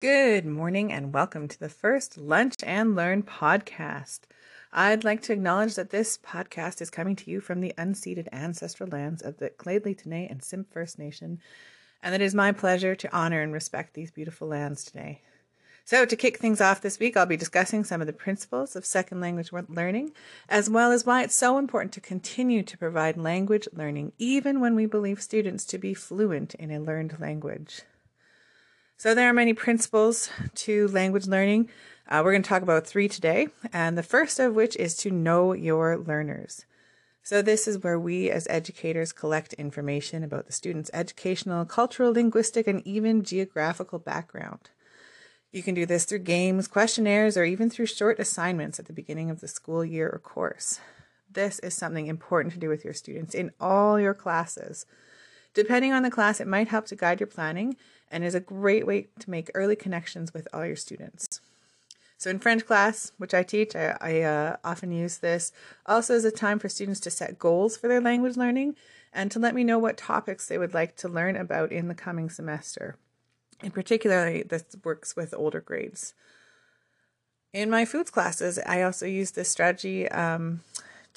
Good morning and welcome to the first Lunch and Learn podcast. I'd like to acknowledge that this podcast is coming to you from the unceded ancestral lands of the Gleadley, Dene, and Simpcw First Nation, and it is my pleasure to honor and respect these beautiful lands today. So, to kick things off this week, I'll be discussing some of the principles of second language learning, as well as why it's so important to continue to provide language learning even when we believe students to be fluent in a learned language. So there are many principles to language learning. Uh, we're going to talk about three today, and the first of which is to know your learners. So this is where we as educators collect information about the student's educational, cultural, linguistic, and even geographical background. You can do this through games, questionnaires, or even through short assignments at the beginning of the school year or course. This is something important to do with your students in all your classes. Depending on the class, it might help to guide your planning and is a great way to make early connections with all your students. So in French class, which I teach, I, I uh, often use this also as a time for students to set goals for their language learning and to let me know what topics they would like to learn about in the coming semester. In particular, this works with older grades. In my foods classes, I also use this strategy um,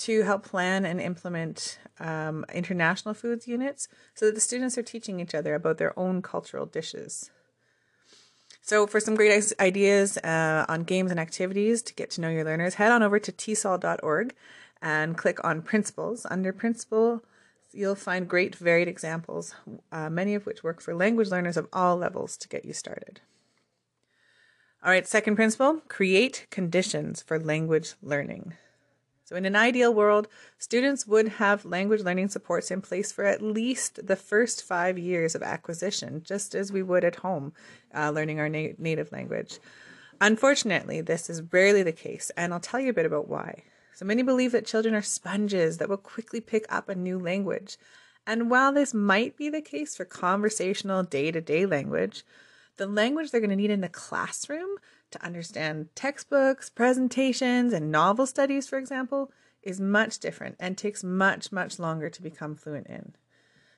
to help plan and implement um, international foods units so that the students are teaching each other about their own cultural dishes. So, for some great ideas uh, on games and activities to get to know your learners, head on over to tesol.org and click on Principles. Under Principle, you'll find great varied examples, uh, many of which work for language learners of all levels to get you started. All right, second principle create conditions for language learning. So, in an ideal world, students would have language learning supports in place for at least the first five years of acquisition, just as we would at home uh, learning our na- native language. Unfortunately, this is rarely the case, and I'll tell you a bit about why. So, many believe that children are sponges that will quickly pick up a new language. And while this might be the case for conversational day to day language, the language they're going to need in the classroom to understand textbooks, presentations, and novel studies, for example, is much different and takes much, much longer to become fluent in.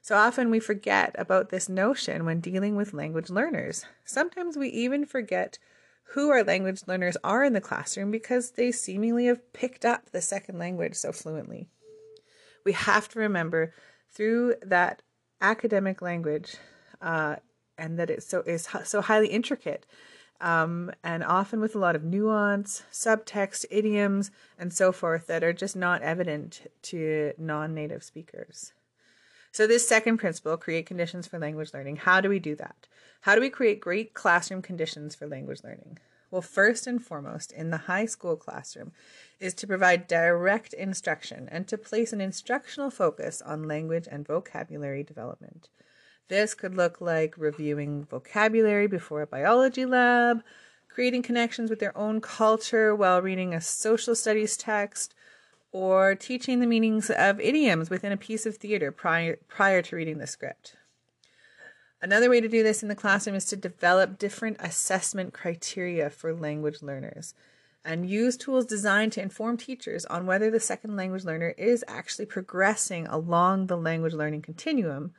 So often we forget about this notion when dealing with language learners. Sometimes we even forget who our language learners are in the classroom because they seemingly have picked up the second language so fluently. We have to remember through that academic language uh, and that it so is so highly intricate um, and often with a lot of nuance, subtext, idioms, and so forth that are just not evident to non native speakers. So, this second principle, create conditions for language learning, how do we do that? How do we create great classroom conditions for language learning? Well, first and foremost, in the high school classroom, is to provide direct instruction and to place an instructional focus on language and vocabulary development. This could look like reviewing vocabulary before a biology lab, creating connections with their own culture while reading a social studies text, or teaching the meanings of idioms within a piece of theater prior, prior to reading the script. Another way to do this in the classroom is to develop different assessment criteria for language learners and use tools designed to inform teachers on whether the second language learner is actually progressing along the language learning continuum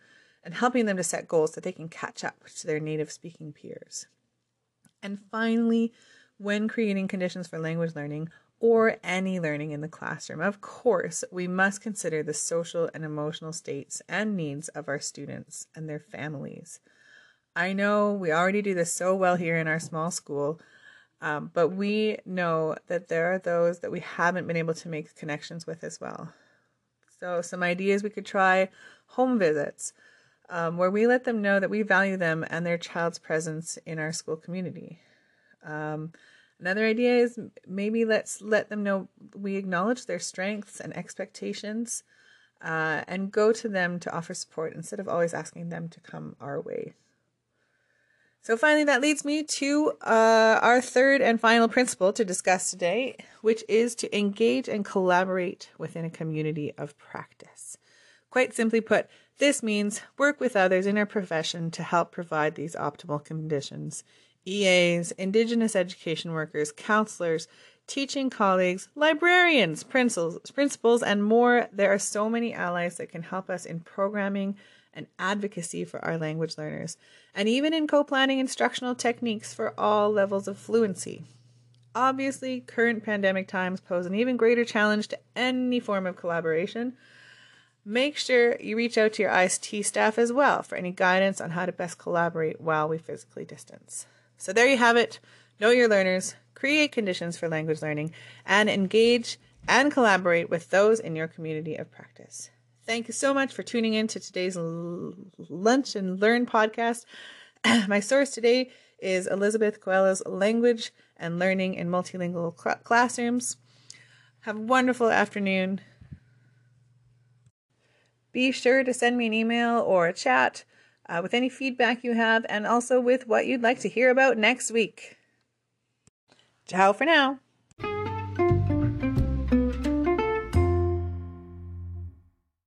and helping them to set goals so they can catch up to their native speaking peers. And finally, when creating conditions for language learning or any learning in the classroom, of course, we must consider the social and emotional states and needs of our students and their families. I know we already do this so well here in our small school, um, but we know that there are those that we haven't been able to make connections with as well. So, some ideas we could try home visits um, where we let them know that we value them and their child's presence in our school community. Um, another idea is maybe let's let them know we acknowledge their strengths and expectations uh, and go to them to offer support instead of always asking them to come our way. So, finally, that leads me to uh, our third and final principle to discuss today, which is to engage and collaborate within a community of practice. Quite simply put, this means work with others in our profession to help provide these optimal conditions. EAs, Indigenous education workers, counselors, teaching colleagues, librarians, principals, principals, and more. There are so many allies that can help us in programming and advocacy for our language learners, and even in co planning instructional techniques for all levels of fluency. Obviously, current pandemic times pose an even greater challenge to any form of collaboration. Make sure you reach out to your IST staff as well for any guidance on how to best collaborate while we physically distance. So, there you have it. Know your learners, create conditions for language learning, and engage and collaborate with those in your community of practice. Thank you so much for tuning in to today's Lunch and Learn podcast. My source today is Elizabeth Coelho's Language and Learning in Multilingual Classrooms. Have a wonderful afternoon. Be sure to send me an email or a chat uh, with any feedback you have and also with what you'd like to hear about next week. Ciao for now.